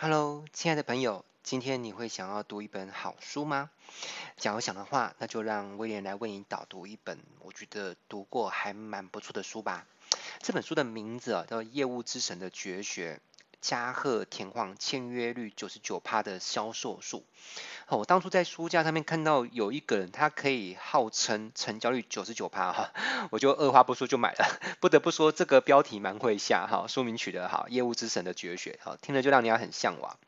Hello，亲爱的朋友，今天你会想要读一本好书吗？假如想的话，那就让威廉来为你导读一本我觉得读过还蛮不错的书吧。这本书的名字啊叫《业务之神的绝学》。加贺田晃签约率九十九趴的销售术。我当初在书架上面看到有一个人，他可以号称成交率九十九趴哈，我就二话不说就买了。不得不说，这个标题蛮会下哈，书名取得好，业务之神的绝学，好，听了就让人家很向往。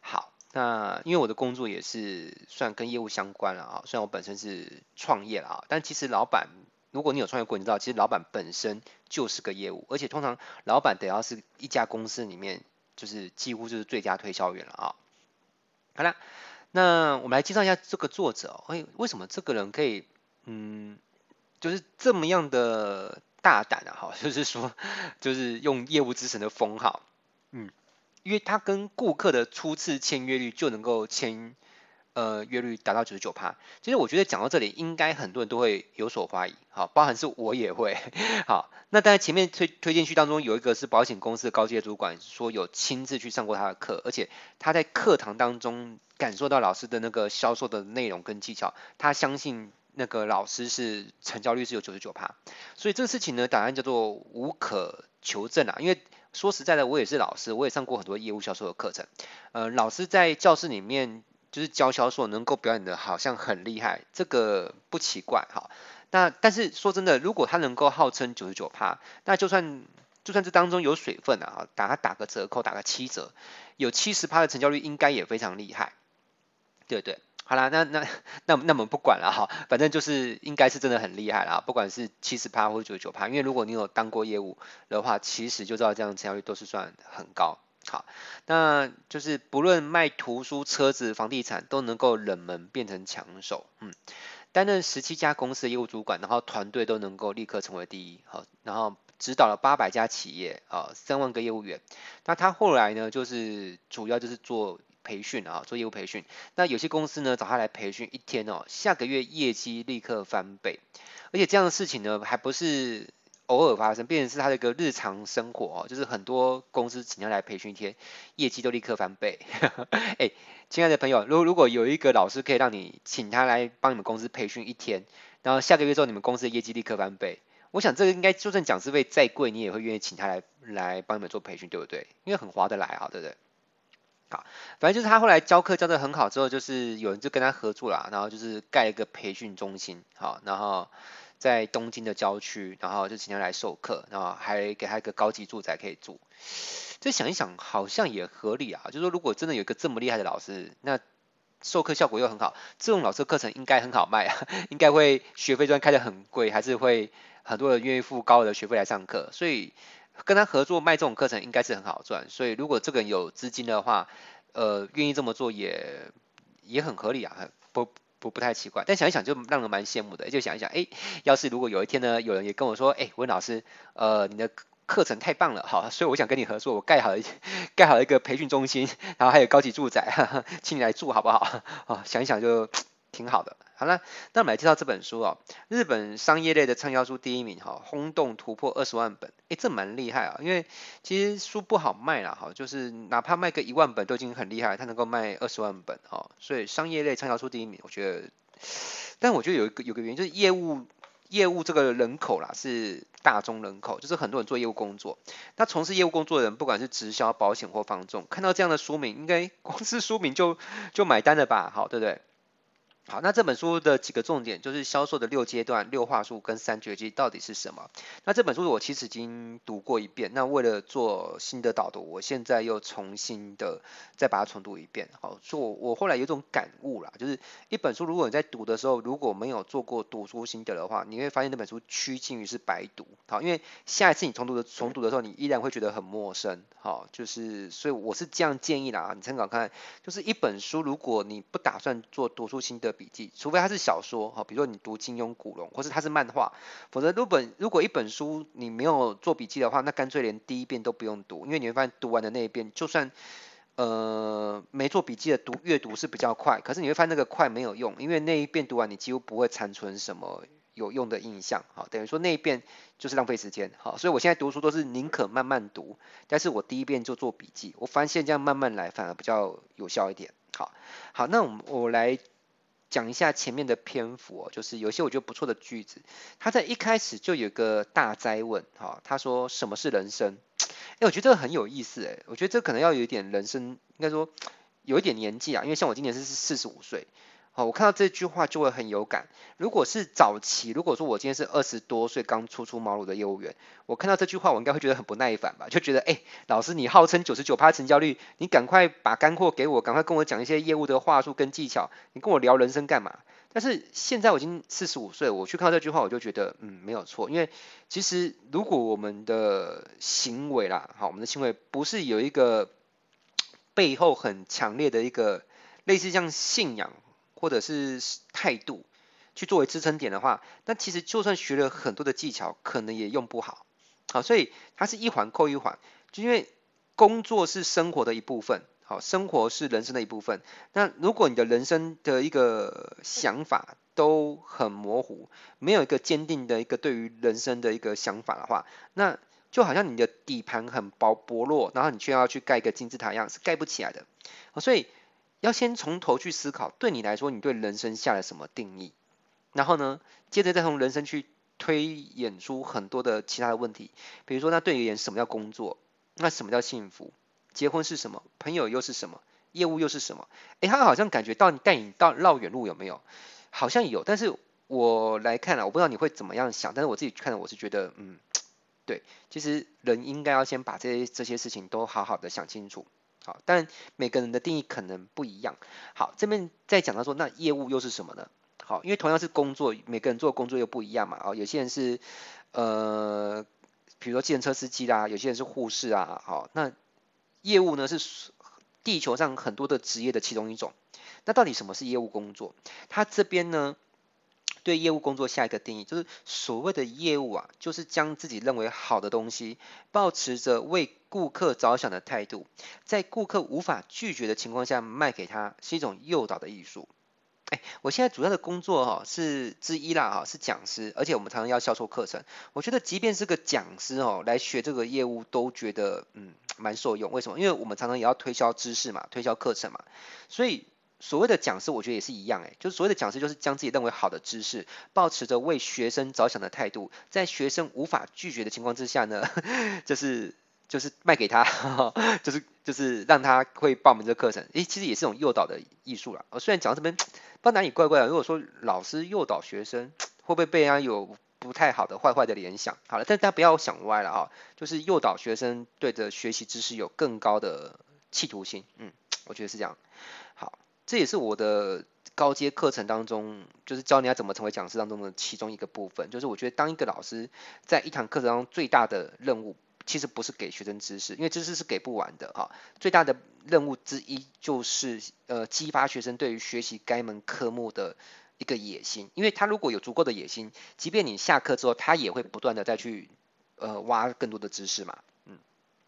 好，那因为我的工作也是算跟业务相关了啊，虽然我本身是创业了啊，但其实老板，如果你有创业过，你知道其实老板本身就是个业务，而且通常老板得要是一家公司里面。就是几乎就是最佳推销员了啊！好了，那我们来介绍一下这个作者。哎，为什么这个人可以，嗯，就是这么样的大胆啊？哈，就是说，就是用业务之神的封号，嗯，因为他跟顾客的初次签约率就能够签。呃，月率达到九十九趴。其实我觉得讲到这里，应该很多人都会有所怀疑，好，包含是我也会。好，那当然前面推推荐序当中有一个是保险公司的高阶主管，说有亲自去上过他的课，而且他在课堂当中感受到老师的那个销售的内容跟技巧，他相信那个老师是成交率是有九十九趴。所以这个事情呢，答案叫做无可求证啊，因为说实在的，我也是老师，我也上过很多业务销售的课程，呃，老师在教室里面。就是教销售能够表演的好像很厉害，这个不奇怪哈。那但是说真的，如果他能够号称九十九趴，那就算就算这当中有水分啊，打打个折扣，打个七折，有七十趴的成交率应该也非常厉害，对不对？好啦，那那那那我们不管了哈，反正就是应该是真的很厉害啦，不管是七十趴或者九十九趴，因为如果你有当过业务的话，其实就知道这样成交率都是算很高。好，那就是不论卖图书、车子、房地产，都能够冷门变成抢手。嗯，担任十七家公司的业务主管，然后团队都能够立刻成为第一。好，然后指导了八百家企业，啊，三万个业务员。那他后来呢，就是主要就是做培训啊，做业务培训。那有些公司呢，找他来培训一天哦，下个月业绩立刻翻倍。而且这样的事情呢，还不是。偶尔发生，变成是他的一个日常生活哦，就是很多公司请他来培训一天，业绩都立刻翻倍。哎，亲爱的朋友，如果如果有一个老师可以让你请他来帮你们公司培训一天，然后下个月之后你们公司的业绩立刻翻倍，我想这个应该就算讲师费再贵，你也会愿意请他来来帮你们做培训，对不对？因为很划得来啊，对不对？好，反正就是他后来教课教得很好之后，就是有人就跟他合作了，然后就是盖一个培训中心，好，然后。在东京的郊区，然后就请他来授课，然后还给他一个高级住宅可以住。这想一想，好像也合理啊。就是说，如果真的有一个这么厉害的老师，那授课效果又很好，这种老师课程应该很好卖啊，应该会学费专开得很贵，还是会很多人愿意付高的学费来上课。所以跟他合作卖这种课程应该是很好赚。所以如果这个人有资金的话，呃，愿意这么做也也很合理啊，不。不不太奇怪，但想一想就让人蛮羡慕的。就想一想，哎，要是如果有一天呢，有人也跟我说，哎，温老师，呃，你的课程太棒了，好，所以我想跟你合作，我盖好了盖好一个培训中心，然后还有高级住宅，哈哈，请你来住好不好？啊，想一想就。挺好的，好了，那我们来介绍这本书哦，日本商业类的畅销书第一名哈，轰动突破二十万本，诶，这蛮厉害啊，因为其实书不好卖啦哈，就是哪怕卖个一万本都已经很厉害，它能够卖二十万本哈，所以商业类畅销书第一名，我觉得，但我觉得有一个有个原因就是业务业务这个人口啦是大众人口，就是很多人做业务工作，那从事业务工作的人，不管是直销、保险或房仲，看到这样的书名，应该光是书名就就买单了吧，好，对不对？好，那这本书的几个重点就是销售的六阶段、六话术跟三绝技到底是什么？那这本书我其实已经读过一遍，那为了做新的导读，我现在又重新的再把它重读一遍。好，所以我后来有种感悟啦，就是一本书如果你在读的时候如果没有做过读书心得的话，你会发现那本书趋近于是白读。好，因为下一次你重读的重读的时候，你依然会觉得很陌生。好，就是所以我是这样建议啦，你参考看，就是一本书如果你不打算做读书心得。笔记，除非它是小说，哈，比如说你读金庸、古龙，或是它是漫画，否则如本如果一本书你没有做笔记的话，那干脆连第一遍都不用读，因为你会发现读完的那一遍，就算呃没做笔记的读阅读是比较快，可是你会发现那个快没有用，因为那一遍读完你几乎不会残存什么有用的印象，好，等于说那一遍就是浪费时间，好，所以我现在读书都是宁可慢慢读，但是我第一遍就做笔记，我发现这样慢慢来反而比较有效一点，好，好，那我我来讲一下前面的篇幅哦，就是有些我觉得不错的句子，他在一开始就有个大灾问，哈，他说什么是人生？哎，我觉得这个很有意思，哎，我觉得这可能要有一点人生，应该说有一点年纪啊，因为像我今年是四十五岁。好，我看到这句话就会很有感。如果是早期，如果说我今天是二十多岁刚初出茅庐的业务员，我看到这句话，我应该会觉得很不耐烦吧？就觉得，哎，老师你号称九十九趴成交率，你赶快把干货给我，赶快跟我讲一些业务的话术跟技巧，你跟我聊人生干嘛？但是现在我已经四十五岁，我去看到这句话，我就觉得，嗯，没有错。因为其实如果我们的行为啦，好，我们的行为不是有一个背后很强烈的一个类似像信仰。或者是态度去作为支撑点的话，那其实就算学了很多的技巧，可能也用不好。好，所以它是一环扣一环，就因为工作是生活的一部分，好，生活是人生的一部分。那如果你的人生的一个想法都很模糊，没有一个坚定的一个对于人生的一个想法的话，那就好像你的底盘很薄薄弱，然后你却要去盖一个金字塔一样，是盖不起来的。所以。要先从头去思考，对你来说，你对人生下了什么定义？然后呢，接着再从人生去推演出很多的其他的问题，比如说，那对你而言，什么叫工作？那什么叫幸福？结婚是什么？朋友又是什么？业务又是什么？诶，他好像感觉到你带你到绕远路有没有？好像有，但是我来看啊，我不知道你会怎么样想，但是我自己看了，我是觉得，嗯，对，其实人应该要先把这些这些事情都好好的想清楚。好，但每个人的定义可能不一样。好，这边再讲到说，那业务又是什么呢？好，因为同样是工作，每个人做工作又不一样嘛。啊，有些人是呃，比如说计程车司机啦，有些人是护士啊。好，那业务呢是地球上很多的职业的其中一种。那到底什么是业务工作？它这边呢？对业务工作下一个定义，就是所谓的业务啊，就是将自己认为好的东西，保持着为顾客着想的态度，在顾客无法拒绝的情况下卖给他，是一种诱导的艺术。哎，我现在主要的工作哈是之一啦哈，是讲师，而且我们常常要销售课程。我觉得即便是个讲师哦，来学这个业务都觉得嗯蛮受用。为什么？因为我们常常也要推销知识嘛，推销课程嘛，所以。所谓的讲师，我觉得也是一样，诶，就是所谓的讲师，就是将自己认为好的知识，抱持着为学生着想的态度，在学生无法拒绝的情况之下呢，就是就是卖给他，就是就是让他会报名这个课程，诶，其实也是一种诱导的艺术啦。我虽然讲到这边，不知道哪里怪怪的，如果说老师诱导学生，会不会被人家有不太好的坏坏的联想？好了，但大家不要想歪了啊，就是诱导学生对着学习知识有更高的企图心，嗯，我觉得是这样。好。这也是我的高阶课程当中，就是教你要怎么成为讲师当中的其中一个部分。就是我觉得当一个老师，在一堂课程当中最大的任务，其实不是给学生知识，因为知识是给不完的哈。最大的任务之一就是呃激发学生对于学习该门科目的一个野心。因为他如果有足够的野心，即便你下课之后，他也会不断的再去呃挖更多的知识嘛。嗯，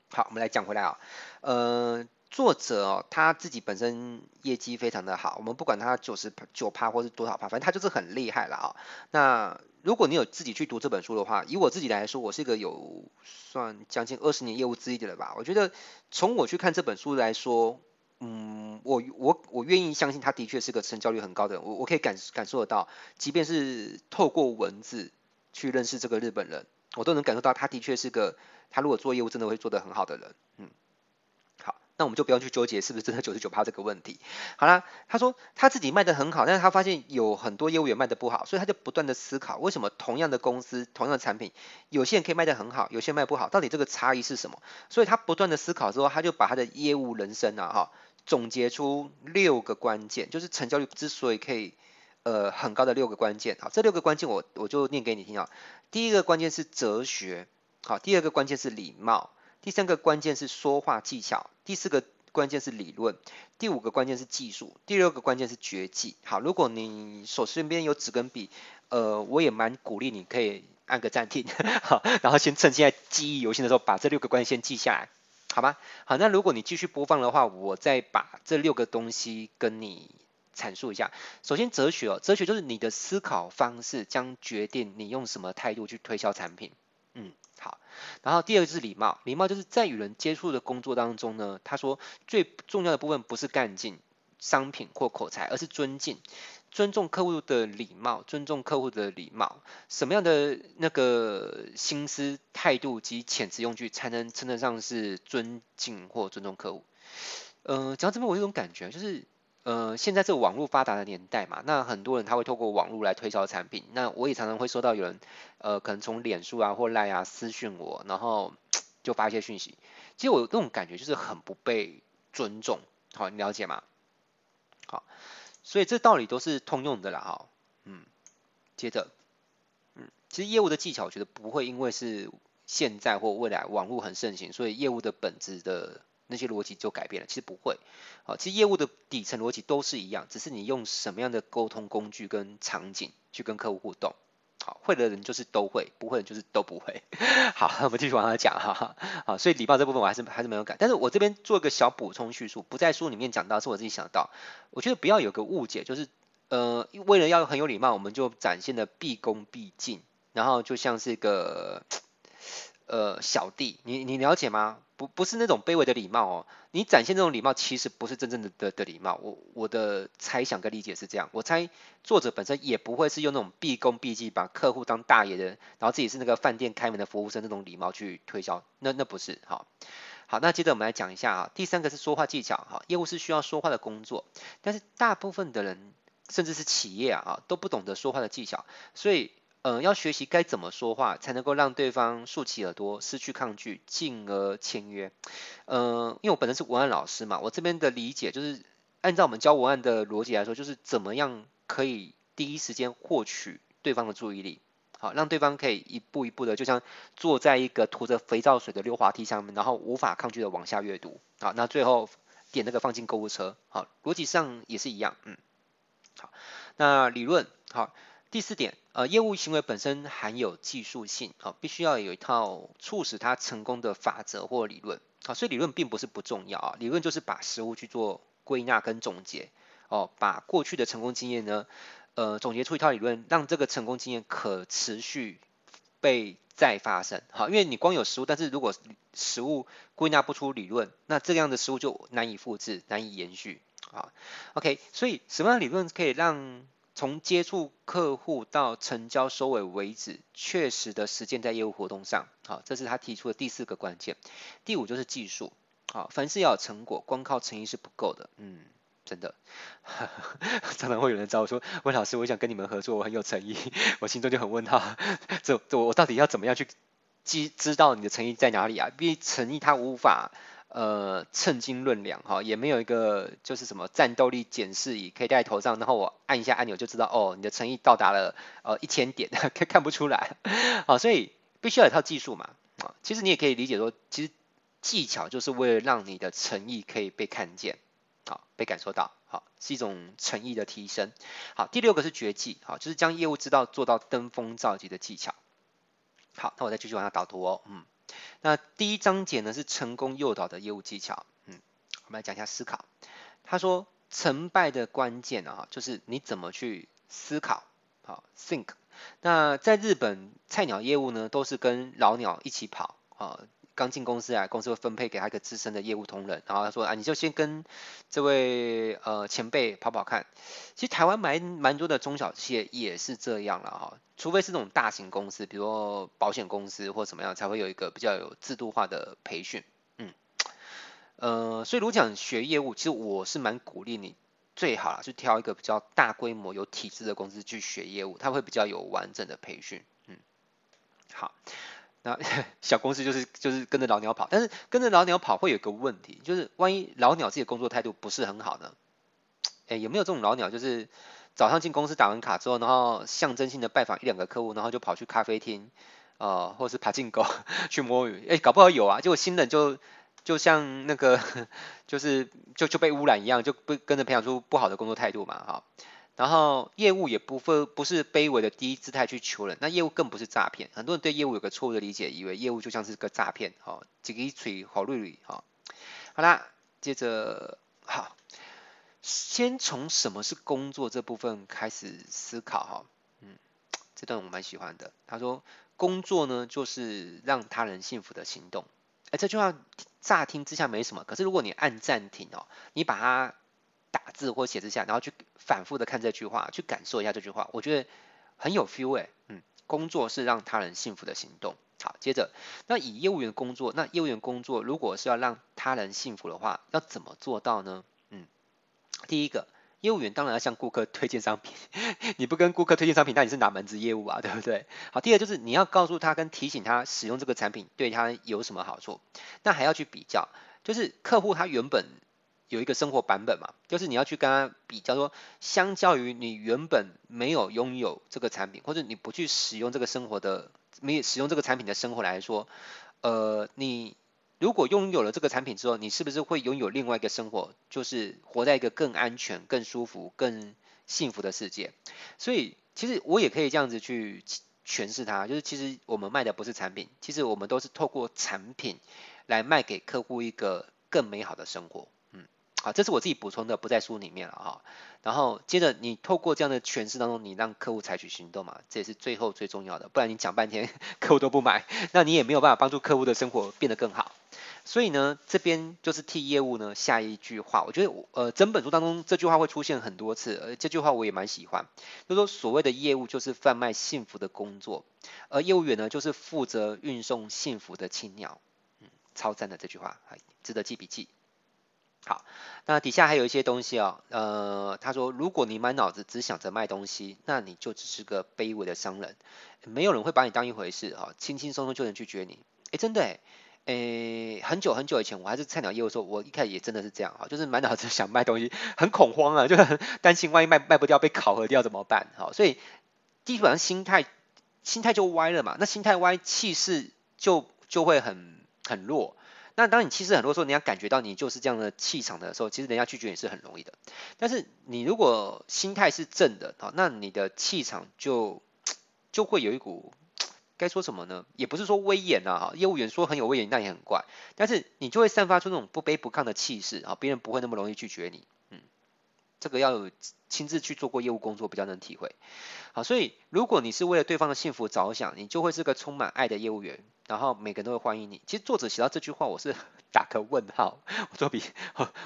好，我们来讲回来啊，呃。作者哦，他自己本身业绩非常的好，我们不管他九十九趴或是多少趴，反正他就是很厉害了啊。那如果你有自己去读这本书的话，以我自己来说，我是一个有算将近二十年业务资历的了吧。我觉得从我去看这本书来说，嗯，我我我愿意相信他的确是个成交率很高的人，我我可以感感受得到，即便是透过文字去认识这个日本人，我都能感受到他的确是个他如果做业务真的会做得很好的人，嗯。那我们就不用去纠结是不是真的九十九趴这个问题。好啦，他说他自己卖得很好，但是他发现有很多业务员卖得不好，所以他就不断的思考，为什么同样的公司、同样的产品，有些人可以卖得很好，有些人卖不好，到底这个差异是什么？所以他不断的思考之后，他就把他的业务人生啊哈，总结出六个关键，就是成交率之所以可以呃很高的六个关键。好，这六个关键我我就念给你听啊。第一个关键是哲学，好，第二个关键是礼貌。第三个关键是说话技巧，第四个关键是理论，第五个关键是技术，第六个关键是绝技。好，如果你手身边有纸跟笔，呃，我也蛮鼓励你可以按个暂停，好，然后先趁现在记忆犹新的时候，把这六个关键先记下来，好吗？好，那如果你继续播放的话，我再把这六个东西跟你阐述一下。首先，哲学哦，哲学就是你的思考方式将决定你用什么态度去推销产品。嗯，好。然后第二个是礼貌，礼貌就是在与人接触的工作当中呢，他说最重要的部分不是干劲、商品或口才，而是尊敬。尊重客户的礼貌，尊重客户的礼貌，什么样的那个心思、态度及遣词用句才能称得上是尊敬或尊重客户？呃，讲到这边，我有一种感觉，就是呃，现在这个网络发达的年代嘛，那很多人他会透过网络来推销产品。那我也常常会收到有人呃，可能从脸书啊或赖啊私讯我，然后 就发一些讯息。其实我有这种感觉，就是很不被尊重。好，你了解吗？好。所以这道理都是通用的啦，哈，嗯，接着，嗯，其实业务的技巧，我觉得不会因为是现在或未来网络很盛行，所以业务的本质的那些逻辑就改变了，其实不会，好，其实业务的底层逻辑都是一样，只是你用什么样的沟通工具跟场景去跟客户互动。好，会的人就是都会，不会的就是都不会。好，我们继续往下讲哈。好，所以礼貌这部分我还是还是没有改，但是我这边做个小补充叙述，不在书里面讲到，是我自己想到。我觉得不要有个误解，就是呃，为了要很有礼貌，我们就展现的毕恭毕敬，然后就像是一个。呃，小弟，你你了解吗？不不是那种卑微的礼貌哦，你展现这种礼貌，其实不是真正的的的礼貌。我我的猜想跟理解是这样，我猜作者本身也不会是用那种毕恭毕敬，把客户当大爷的，然后自己是那个饭店开门的服务生那种礼貌去推销，那那不是。好，好，那接着我们来讲一下啊，第三个是说话技巧哈，业务是需要说话的工作，但是大部分的人甚至是企业啊，都不懂得说话的技巧，所以。嗯、要学习该怎么说话，才能够让对方竖起耳朵，失去抗拒，进而签约。嗯、因为我本身是文案老师嘛，我这边的理解就是，按照我们教文案的逻辑来说，就是怎么样可以第一时间获取对方的注意力，好，让对方可以一步一步的，就像坐在一个涂着肥皂水的溜滑梯上面，然后无法抗拒的往下阅读，好，那最后点那个放进购物车，好，逻辑上也是一样，嗯，好，那理论，好。第四点，呃，业务行为本身含有技术性，啊，必须要有一套促使它成功的法则或理论，啊，所以理论并不是不重要啊，理论就是把实务去做归纳跟总结，哦，把过去的成功经验呢，呃，总结出一套理论，让这个成功经验可持续被再发生，好，因为你光有实务，但是如果实务归纳不出理论，那这样的实务就难以复制，难以延续，啊，OK，所以什么样的理论可以让从接触客户到成交收尾为止，确实的实践在业务活动上，好，这是他提出的第四个关键。第五就是技术，好，凡事要有成果，光靠诚意是不够的，嗯，真的，常常会有人找我说，温老师，我想跟你们合作，我很有诚意，我心中就很问号，这这我到底要怎么样去知知道你的诚意在哪里啊？因为诚意它无法。呃，称斤论两哈，也没有一个就是什么战斗力检视仪可以戴在头上，然后我按一下按钮就知道哦，你的诚意到达了呃一千点，看看不出来，好，所以必须要有一套技术嘛，啊，其实你也可以理解说，其实技巧就是为了让你的诚意可以被看见，好，被感受到，好，是一种诚意的提升。好，第六个是绝技，好，就是将业务之道做到登峰造极的技巧。好，那我再继续往下导图哦，嗯。那第一章节呢是成功诱导的业务技巧，嗯，我们来讲一下思考。他说成败的关键啊，就是你怎么去思考，好，think。那在日本菜鸟业务呢，都是跟老鸟一起跑啊。刚进公司啊，公司会分配给他一个资深的业务同仁，然后他说啊，你就先跟这位呃前辈跑跑看。其实台湾蛮蛮多的中小企业也是这样了哈，除非是那种大型公司，比如说保险公司或什么样，才会有一个比较有制度化的培训。嗯，呃，所以如果讲学业务，其实我是蛮鼓励你最好啦，就挑一个比较大规模有体制的公司去学业务，它会比较有完整的培训。嗯，好。那 小公司就是就是跟着老鸟跑，但是跟着老鸟跑会有个问题，就是万一老鸟自己的工作态度不是很好呢？哎，有没有这种老鸟，就是早上进公司打完卡之后，然后象征性的拜访一两个客户，然后就跑去咖啡厅，呃，或是爬进沟 去摸鱼？哎，搞不好有啊，结果新人就就像那个 就是就就被污染一样，就不跟着培养出不好的工作态度嘛，哈。然后业务也不分不是卑微的低姿态去求人，那业务更不是诈骗。很多人对业务有个错误的理解，以为业务就像是个诈骗，哦，几个一锤好绿绿，好，好啦，接着好，先从什么是工作这部分开始思考哈。嗯，这段我蛮喜欢的。他说，工作呢就是让他人幸福的行动。哎，这句话乍听之下没什么，可是如果你按暂停哦，你把它打字或写字下，然后去反复的看这句话，去感受一下这句话，我觉得很有 feel 哎。嗯，工作是让他人幸福的行动。好，接着，那以业务员工作，那业务员工作如果是要让他人幸福的话，要怎么做到呢？嗯，第一个，业务员当然要向顾客推荐商品，你不跟顾客推荐商品，那你是哪门子业务啊？对不对？好，第二就是你要告诉他跟提醒他使用这个产品对他有什么好处，那还要去比较，就是客户他原本。有一个生活版本嘛，就是你要去跟他比较说，相较于你原本没有拥有这个产品，或者你不去使用这个生活的，没有使用这个产品的生活来说，呃，你如果拥有了这个产品之后，你是不是会拥有另外一个生活，就是活在一个更安全、更舒服、更幸福的世界？所以，其实我也可以这样子去诠释它，就是其实我们卖的不是产品，其实我们都是透过产品来卖给客户一个更美好的生活。好，这是我自己补充的，不在书里面了哈。然后接着你透过这样的诠释当中，你让客户采取行动嘛，这也是最后最重要的。不然你讲半天，客户都不买，那你也没有办法帮助客户的生活变得更好。所以呢，这边就是替业务呢下一句话，我觉得呃整本书当中这句话会出现很多次，呃这句话我也蛮喜欢，就说所谓的业务就是贩卖幸福的工作，而业务员呢就是负责运送幸福的青鸟。嗯，超赞的这句话，值得记笔记。好，那底下还有一些东西哦，呃，他说，如果你满脑子只想着卖东西，那你就只是个卑微的商人，没有人会把你当一回事哈，轻轻松松就能拒绝你。诶，真的诶，诶，很久很久以前我还是菜鸟业务的时候，我一开始也真的是这样哈，就是满脑子想卖东西，很恐慌啊，就很担心万一卖卖不掉被考核掉怎么办？好，所以基本上心态心态就歪了嘛，那心态歪，气势就就会很很弱。那当你气势很弱的时候，人家感觉到你就是这样的气场的时候，其实人家拒绝你是很容易的。但是你如果心态是正的，好，那你的气场就就会有一股该说什么呢？也不是说威严啊，哈，业务员说很有威严，那也很怪。但是你就会散发出那种不卑不亢的气势，啊，别人不会那么容易拒绝你。嗯，这个要有亲自去做过业务工作，比较能体会。好，所以如果你是为了对方的幸福着想，你就会是个充满爱的业务员。然后每个人都会欢迎你。其实作者写到这句话，我是打个问号。我做笔，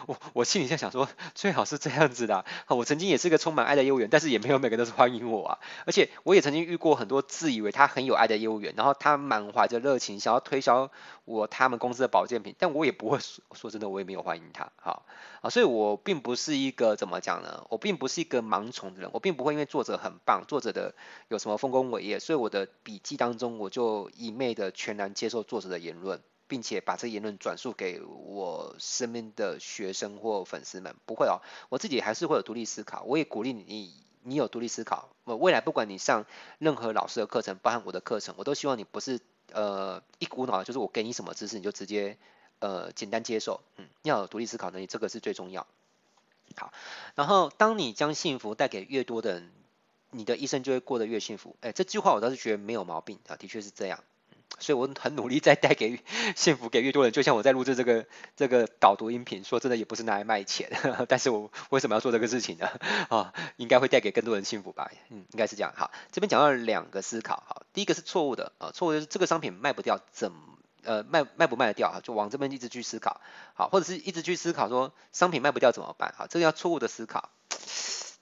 我 我心里在想说，最好是这样子的。我曾经也是个充满爱的业务员，但是也没有每个人都是欢迎我啊。而且我也曾经遇过很多自以为他很有爱的业务员，然后他满怀着热情想要推销我他们公司的保健品，但我也不会说，说真的，我也没有欢迎他。好，啊，所以我并不是一个怎么讲呢？我并不是一个盲从的人，我并不会因为作者很棒，作者的有什么丰功伟业，所以我的笔记当中我就一昧的全然接受作者的言论，并且把这言论转述给我身边的学生或粉丝们。不会哦，我自己还是会有独立思考。我也鼓励你，你有独立思考。我未来不管你上任何老师的课程，包含我的课程，我都希望你不是呃一股脑，就是我给你什么知识你就直接呃简单接受。嗯，要有独立思考能力，这个是最重要。好，然后当你将幸福带给越多的人，你的一生就会过得越幸福。哎，这句话我倒是觉得没有毛病啊，的确是这样。所以我很努力在带给 幸福给越多人，就像我在录制这个这个导读音频，说真的也不是拿来卖钱，但是我为什么要做这个事情呢？啊，应该会带给更多人幸福吧？嗯，应该是这样。好，这边讲到两个思考，好，第一个是错误的啊，错误的是这个商品卖不掉，怎呃卖卖不卖得掉？哈，就往这边一直去思考，好，或者是一直去思考说商品卖不掉怎么办？好，这个要错误的思考，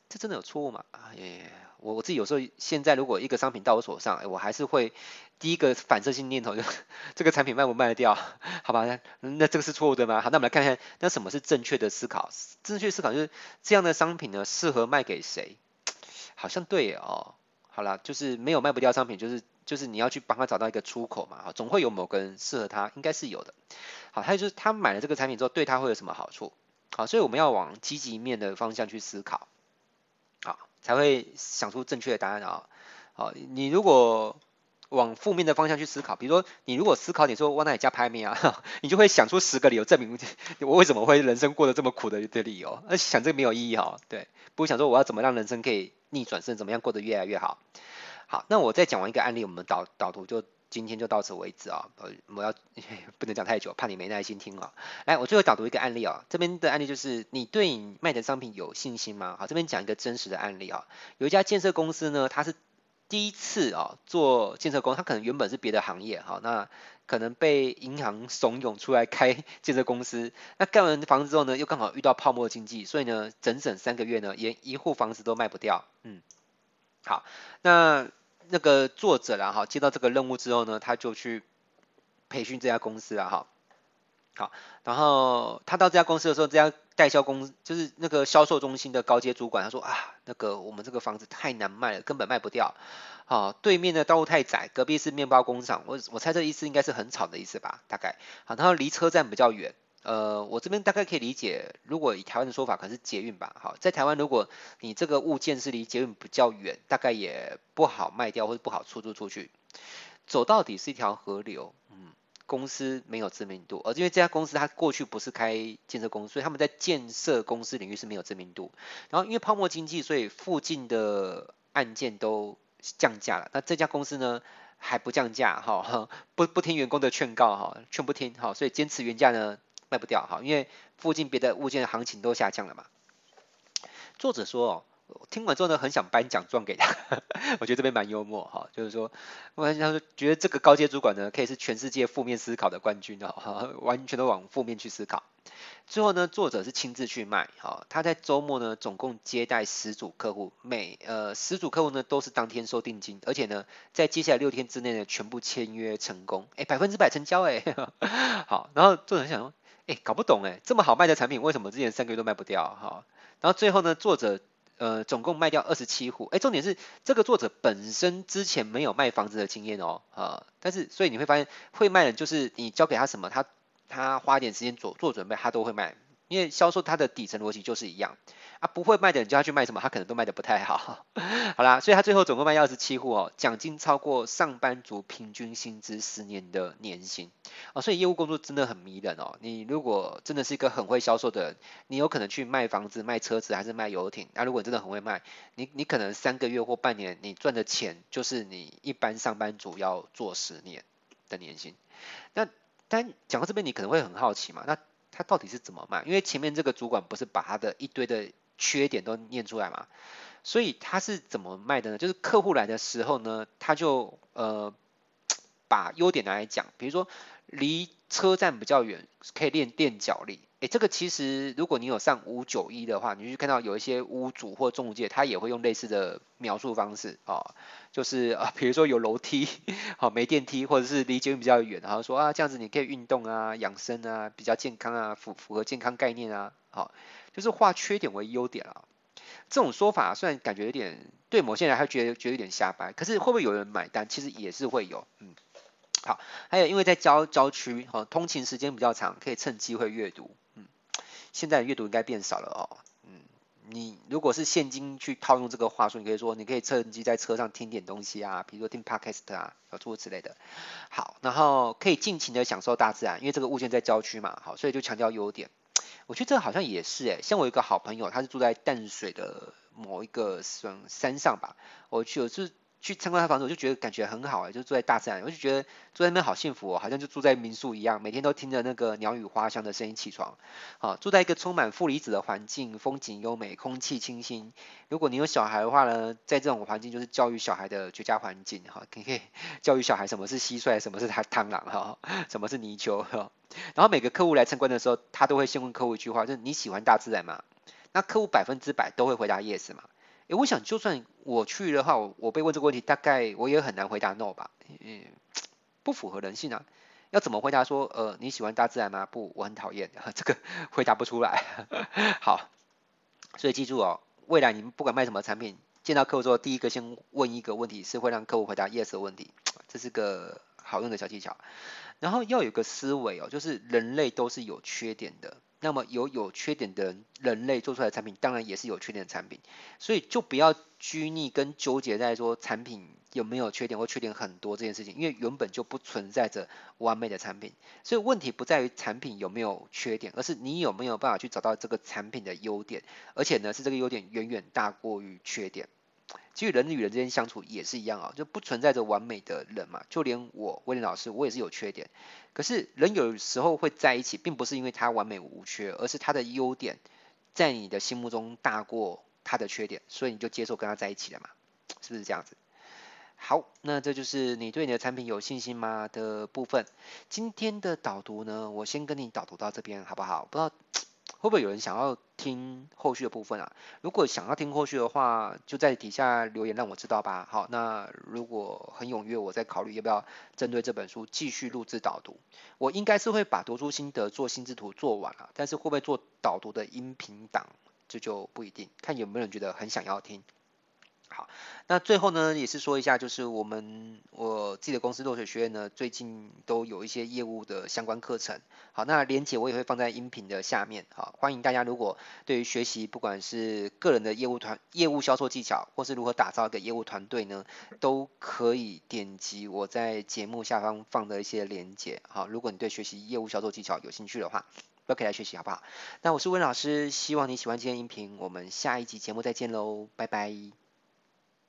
这真的有错误吗？啊耶。我我自己有时候现在如果一个商品到我手上，我还是会第一个反射性念头就 这个产品卖不卖得掉？好吧，那那这个是错误的吗？好，那我们来看看，那什么是正确的思考？正确思考就是这样的商品呢，适合卖给谁？好像对哦。好了，就是没有卖不掉商品，就是就是你要去帮他找到一个出口嘛。好，总会有某个人适合他，应该是有的。好，还有就是他买了这个产品之后，对他会有什么好处？好，所以我们要往积极面的方向去思考。好才会想出正确的答案啊！好，你如果往负面的方向去思考，比如说你如果思考你说我哪里加排名啊，你就会想出十个理由证明我为什么会人生过得这么苦的的理由，而想这个没有意义哈。对，不会想说我要怎么让人生可以逆转胜，怎么样过得越来越好。好，那我再讲完一个案例，我们导导图就今天就到此为止啊，呃，我要 不能讲太久，怕你没耐心听啊。来，我最后导读一个案例啊，这边的案例就是你对你卖的商品有信心吗？好，这边讲一个真实的案例啊，有一家建设公司呢，它是第一次啊做建设工，它可能原本是别的行业哈，那可能被银行怂恿出来开 建设公司，那盖完房子之后呢，又刚好遇到泡沫经济，所以呢，整整三个月呢，连一户房子都卖不掉，嗯，好，那。那个作者啦哈，接到这个任务之后呢，他就去培训这家公司了哈。好，然后他到这家公司的时候，这家代销公司就是那个销售中心的高阶主管，他说啊，那个我们这个房子太难卖了，根本卖不掉。好，对面的道路太窄，隔壁是面包工厂，我我猜这意思应该是很吵的意思吧，大概。好，然后离车站比较远。呃，我这边大概可以理解，如果以台湾的说法，可能是捷运吧。好，在台湾，如果你这个物件是离捷运比较远，大概也不好卖掉或者不好出租出去。走到底是一条河流，嗯，公司没有知名度，而因为这家公司它过去不是开建设公司，所以他们在建设公司领域是没有知名度。然后因为泡沫经济，所以附近的案件都降价了。那这家公司呢，还不降价，哈，不不听员工的劝告，哈，劝不听，哈，所以坚持原价呢。卖不掉哈，因为附近别的物件的行情都下降了嘛。作者说，听完之后呢，很想颁奖状给他，我觉得这边蛮幽默哈，就是说，我很想说，觉得这个高阶主管呢，可以是全世界负面思考的冠军哦，完全都往负面去思考。最后呢，作者是亲自去卖，哈，他在周末呢，总共接待十组客户，每呃十组客户呢都是当天收定金，而且呢，在接下来六天之内呢，全部签约成功，哎，百分之百成交哎，好，然后作者想说。哎，搞不懂哎，这么好卖的产品，为什么之前三个月都卖不掉哈？然后最后呢，作者呃总共卖掉二十七户，哎，重点是这个作者本身之前没有卖房子的经验哦，啊，但是所以你会发现会卖的，就是你交给他什么，他他花点时间做做准备，他都会卖。因为销售它的底层逻辑就是一样啊，不会卖的人叫他去卖什么，他可能都卖得不太好。好啦，所以他最后总共卖二十七户哦，奖金超过上班族平均薪资十年的年薪哦，所以业务工作真的很迷人哦。你如果真的是一个很会销售的人，你有可能去卖房子、卖车子还是卖游艇。那、如果真的很会卖，你你可能三个月或半年，你赚的钱就是你一般上班族要做十年的年薪。那但讲到这边，你可能会很好奇嘛？那他到底是怎么卖？因为前面这个主管不是把他的一堆的缺点都念出来嘛，所以他是怎么卖的呢？就是客户来的时候呢，他就呃把优点拿来讲，比如说离车站比较远，可以练垫脚力。这个其实如果你有上五九一的话，你就看到有一些屋主或中介，他也会用类似的描述方式啊、哦，就是啊，比如说有楼梯，好、哦、没电梯，或者是离捷运比较远，然后说啊这样子你可以运动啊、养生啊、比较健康啊、符符合健康概念啊，好、哦，就是化缺点为优点啊。这种说法虽然感觉有点对某些人还觉得觉得有点瞎掰，可是会不会有人买单？其实也是会有，嗯。好，还有因为在郊郊区，哈，通勤时间比较长，可以趁机会阅读，现在阅读应该变少了哦，嗯，你如果是现今去套用这个话术，你可以说，你可以趁机在车上听点东西啊，比如说听 podcast 啊，诸如此类的。好，然后可以尽情的享受大自然，因为这个物件在郊区嘛，好，所以就强调优点。我觉得这好像也是诶，像我一个好朋友，他是住在淡水的某一个山山上吧，我去我是。去参观他房子，我就觉得感觉很好哎，就住在大自然，我就觉得住在那边好幸福哦，好像就住在民宿一样，每天都听着那个鸟语花香的声音起床。好，住在一个充满负离子的环境，风景优美，空气清新。如果你有小孩的话呢，在这种环境就是教育小孩的绝佳环境哈，可以教育小孩什么是蟋蟀，什么是他螳螂哈，什么是泥鳅哈。然后每个客户来参观的时候，他都会先问客户一句话，就是你喜欢大自然吗？那客户百分之百都会回答 yes 嘛。诶，我想就算我去的话，我我被问这个问题，大概我也很难回答 no 吧，嗯，不符合人性啊。要怎么回答说，呃，你喜欢大自然吗？不，我很讨厌，这个回答不出来。好，所以记住哦，未来你们不管卖什么产品，见到客户之后，第一个先问一个问题，是会让客户回答 yes 的问题，这是个好用的小技巧。然后要有个思维哦，就是人类都是有缺点的。那么有有缺点的人类做出来的产品，当然也是有缺点的产品，所以就不要拘泥跟纠结在说产品有没有缺点或缺点很多这件事情，因为原本就不存在着完美的产品，所以问题不在于产品有没有缺点，而是你有没有办法去找到这个产品的优点，而且呢是这个优点远远大过于缺点。其实人与人之间相处也是一样啊，就不存在着完美的人嘛。就连我威廉老师，我也是有缺点。可是人有时候会在一起，并不是因为他完美无缺，而是他的优点在你的心目中大过他的缺点，所以你就接受跟他在一起了嘛，是不是这样子？好，那这就是你对你的产品有信心吗的部分。今天的导读呢，我先跟你导读到这边好不好？不知道。会不会有人想要听后续的部分啊？如果想要听后续的话，就在底下留言让我知道吧。好，那如果很踊跃，我再考虑要不要针对这本书继续录制导读。我应该是会把读书心得做心智图做完了，但是会不会做导读的音频档，这就不一定，看有没有人觉得很想要听。好，那最后呢，也是说一下，就是我们我自己的公司落水学院呢，最近都有一些业务的相关课程。好，那连结我也会放在音频的下面。好，欢迎大家如果对于学习不管是个人的业务团业务销售技巧，或是如何打造一个业务团队呢，都可以点击我在节目下方放的一些连结。好，如果你对学习业务销售技巧有兴趣的话，都可以来学习，好不好？那我是温老师，希望你喜欢今天音频，我们下一集节目再见喽，拜拜。